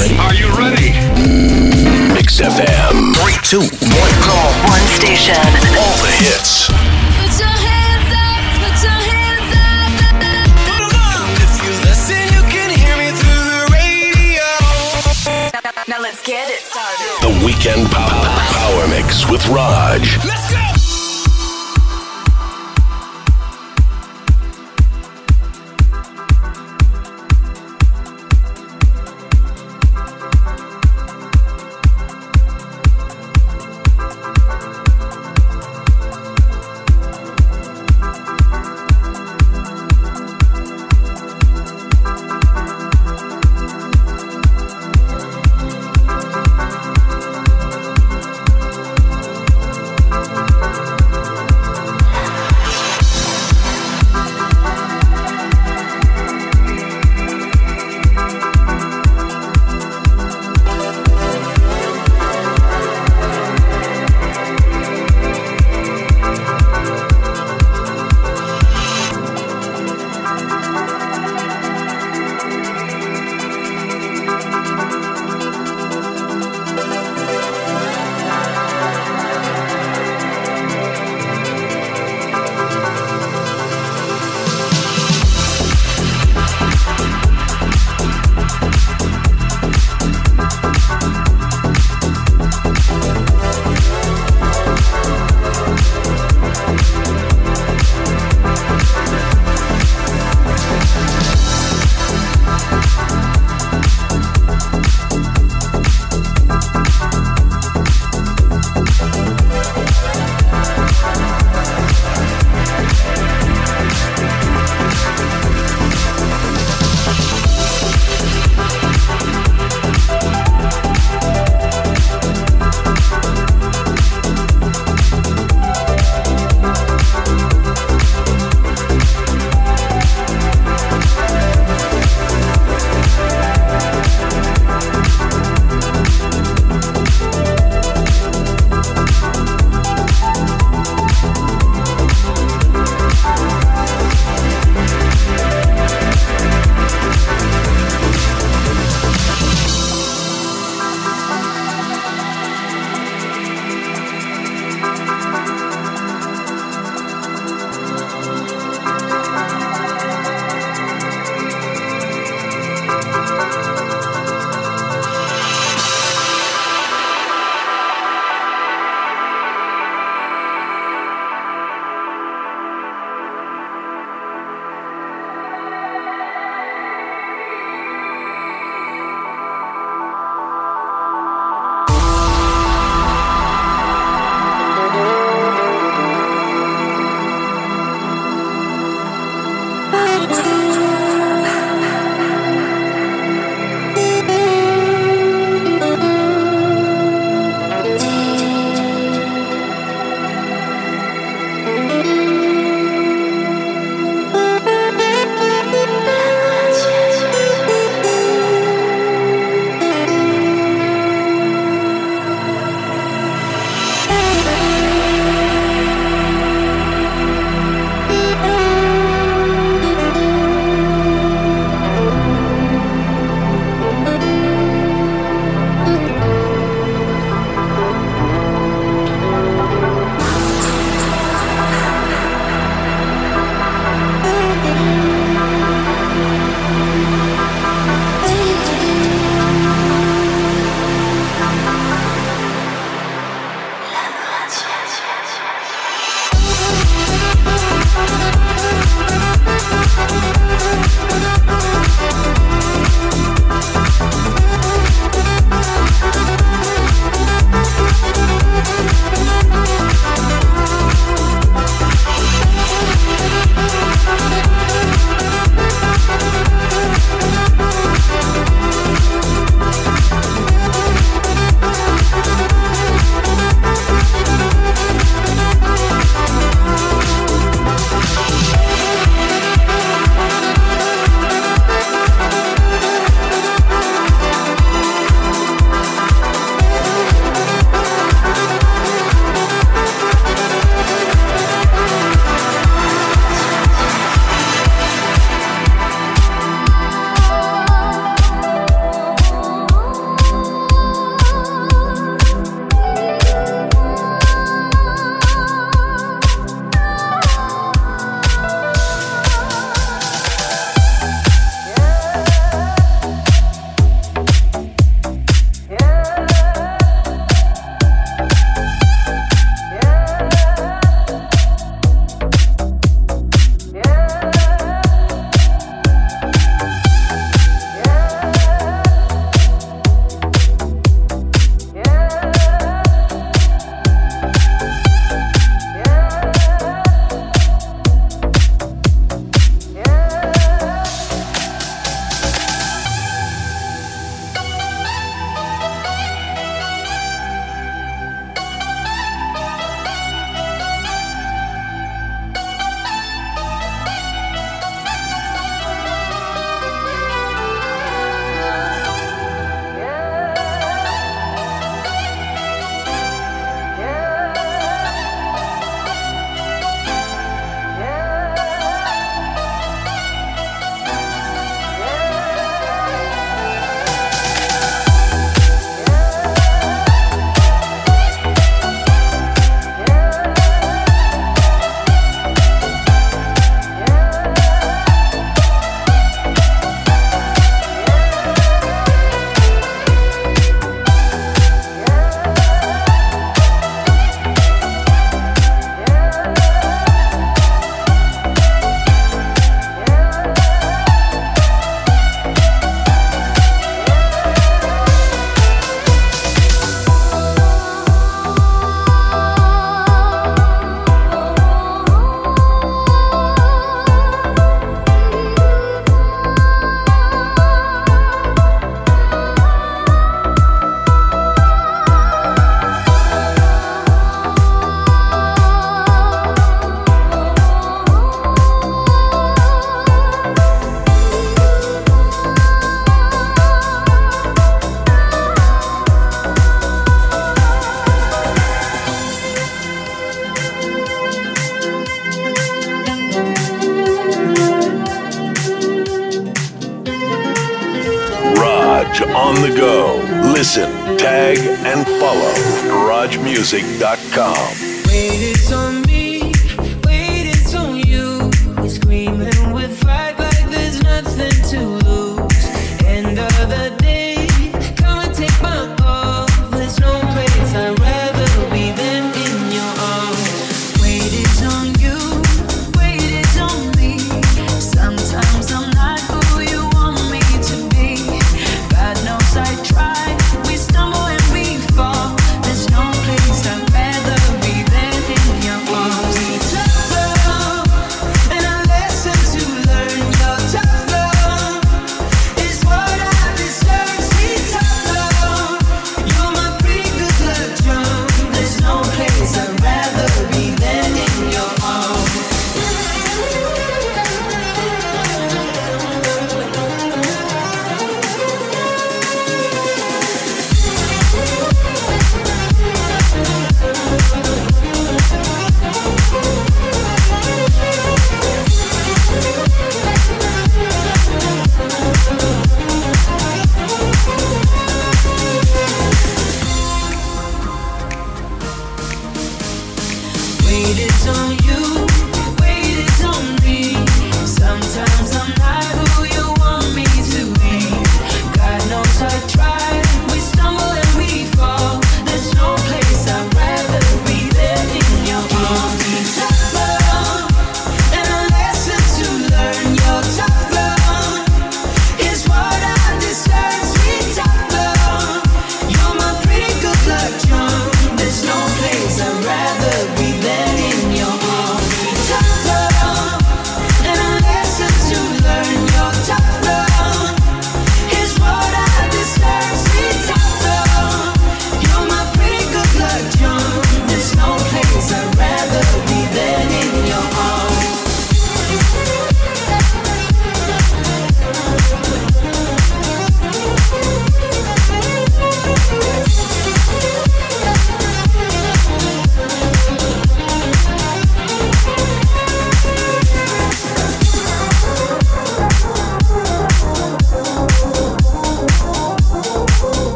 Ready? Are you ready? Mix FM. Three, two, one, go. One station. All the hits. Put your hands up, put your hands up. If you listen, you can hear me through the radio. Now let's get it started. The Weekend Power, Power Mix with Raj. Let's go.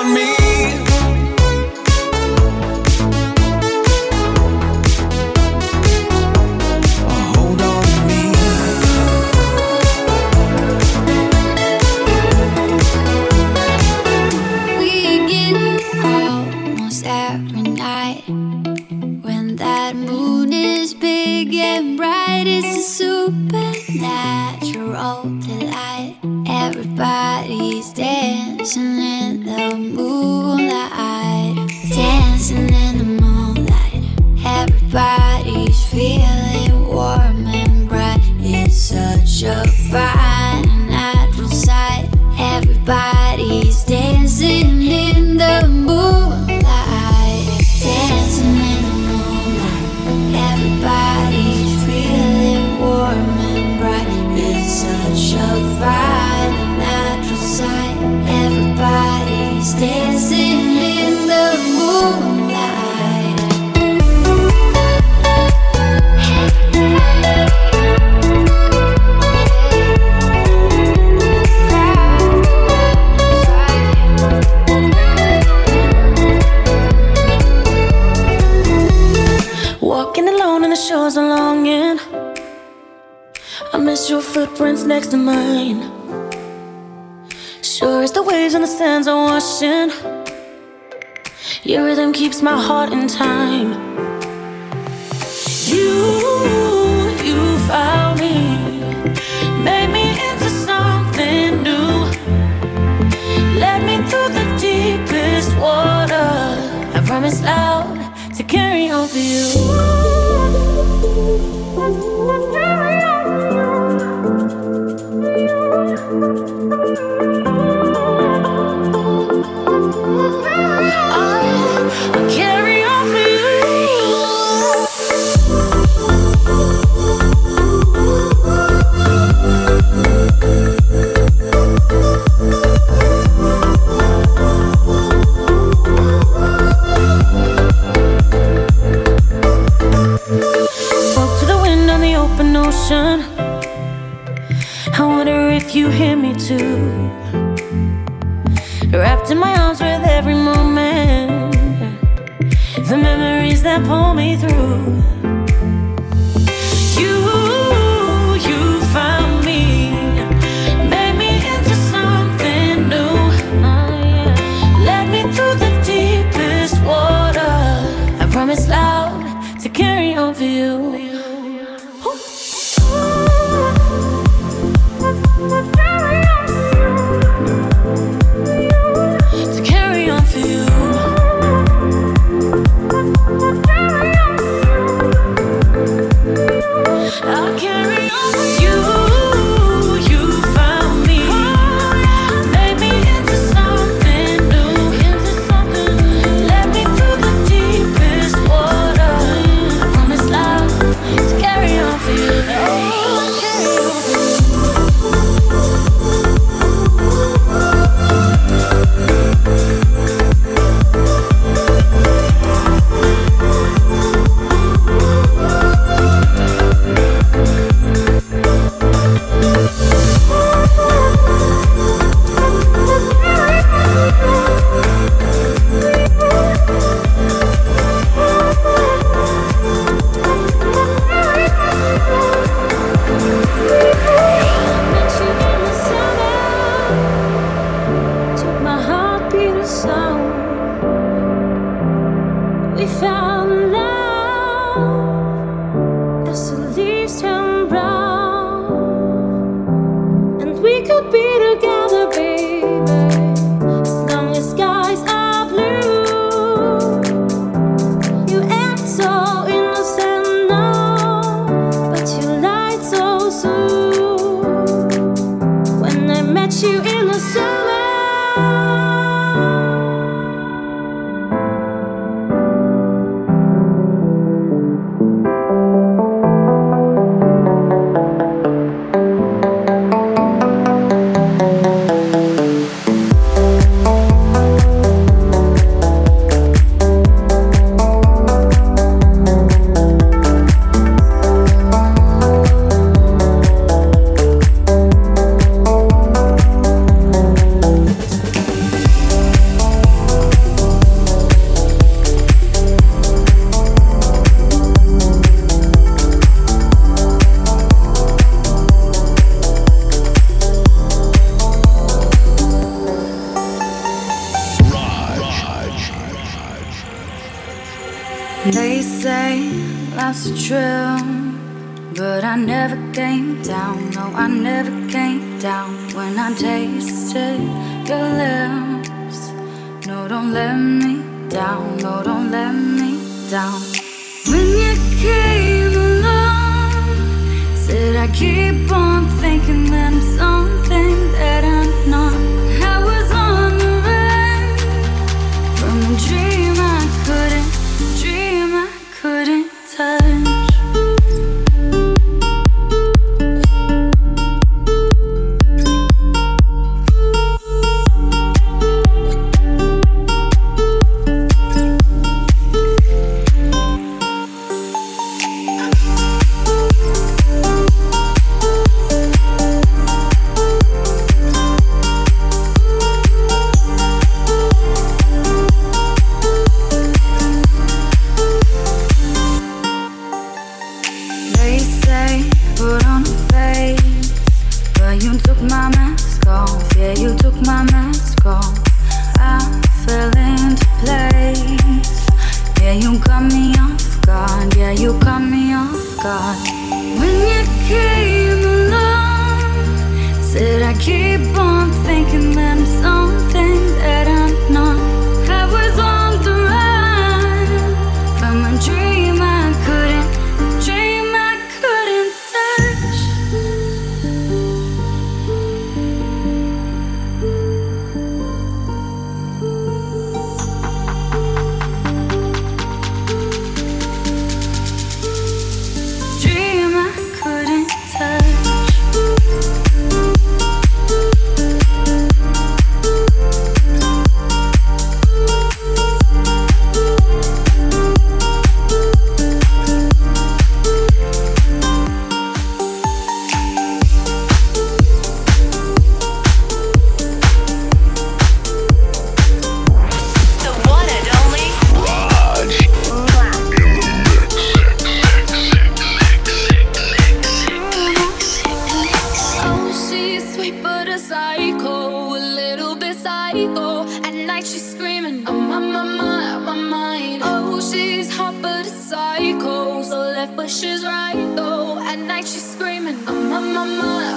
On me. left, but she's right though. At night she's screaming, I'm on my mind.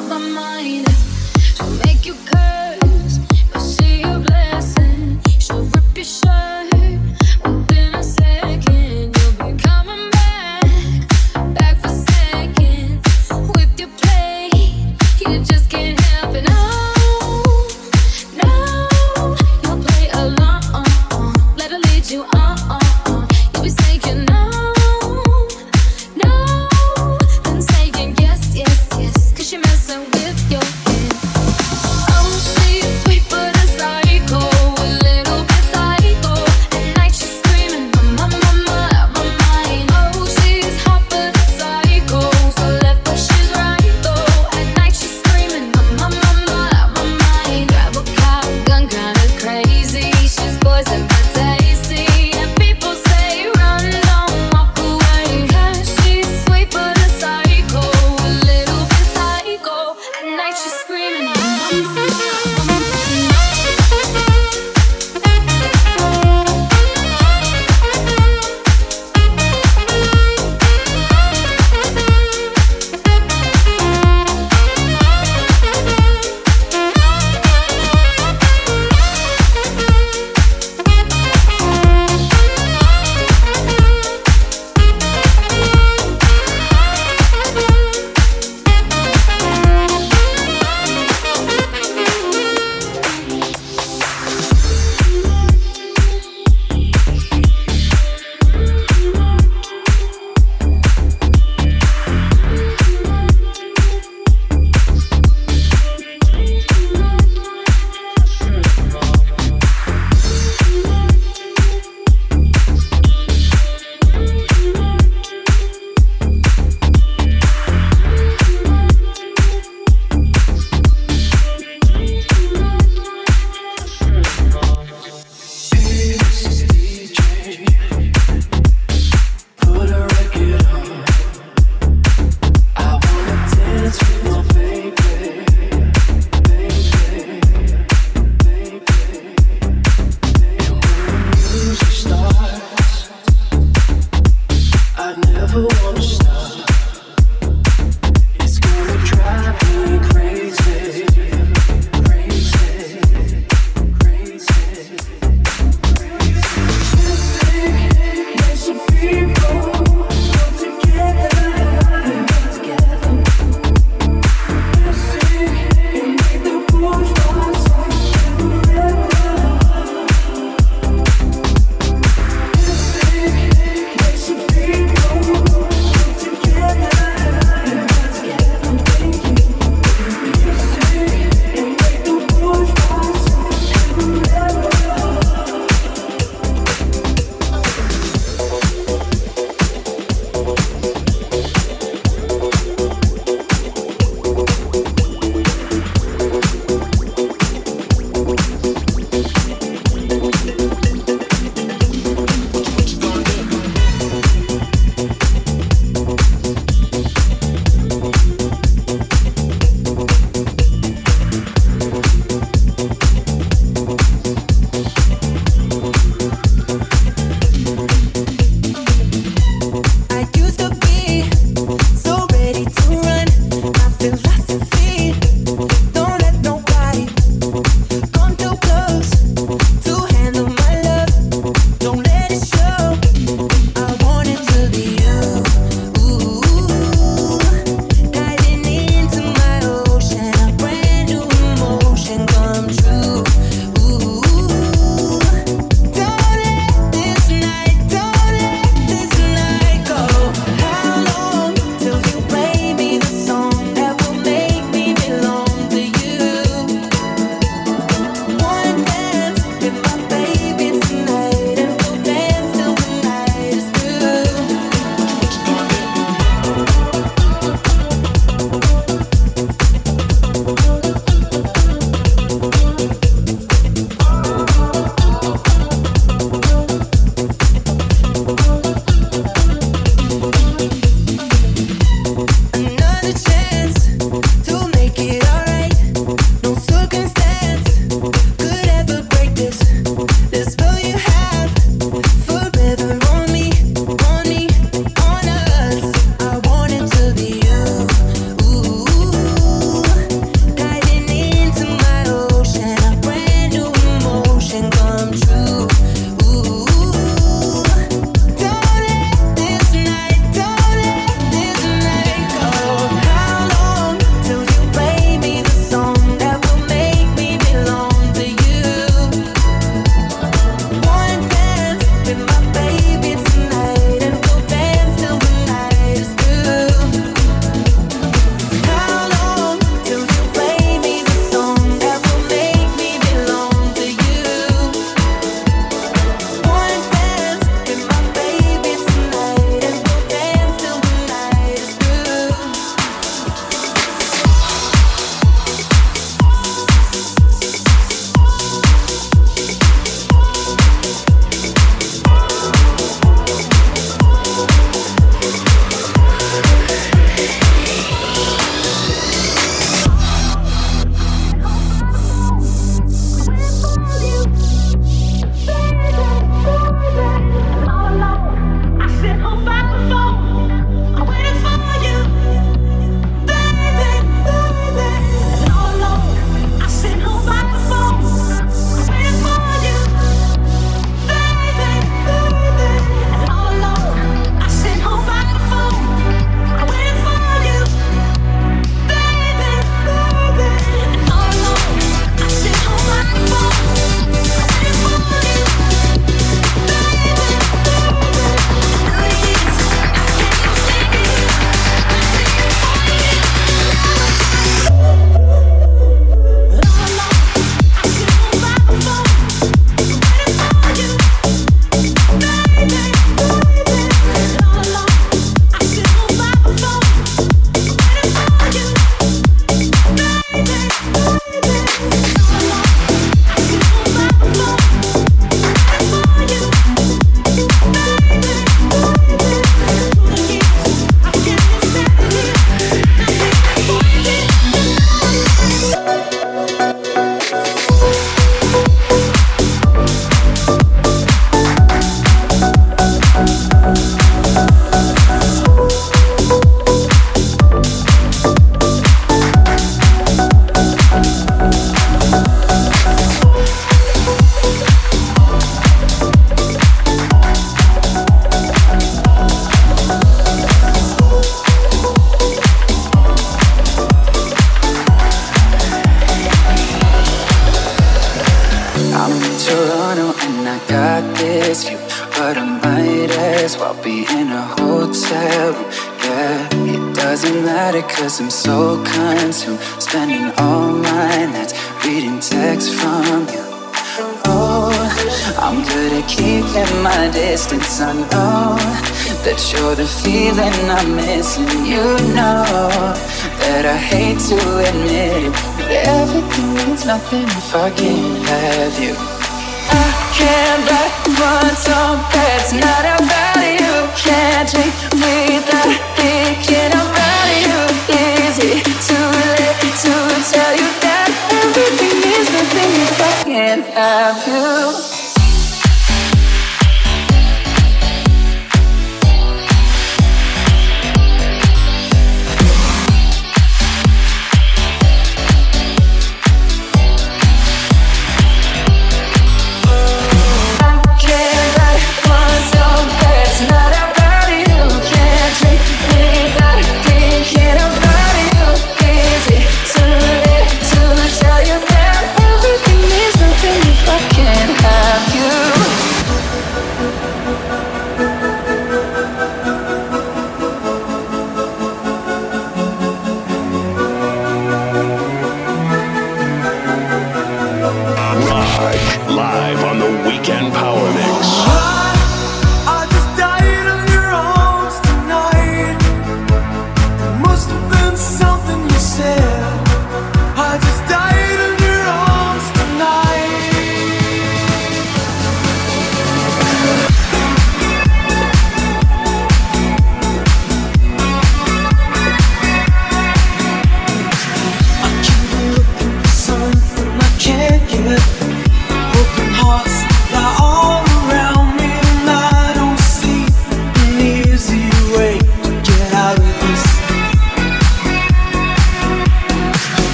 Nothing if I can't have you.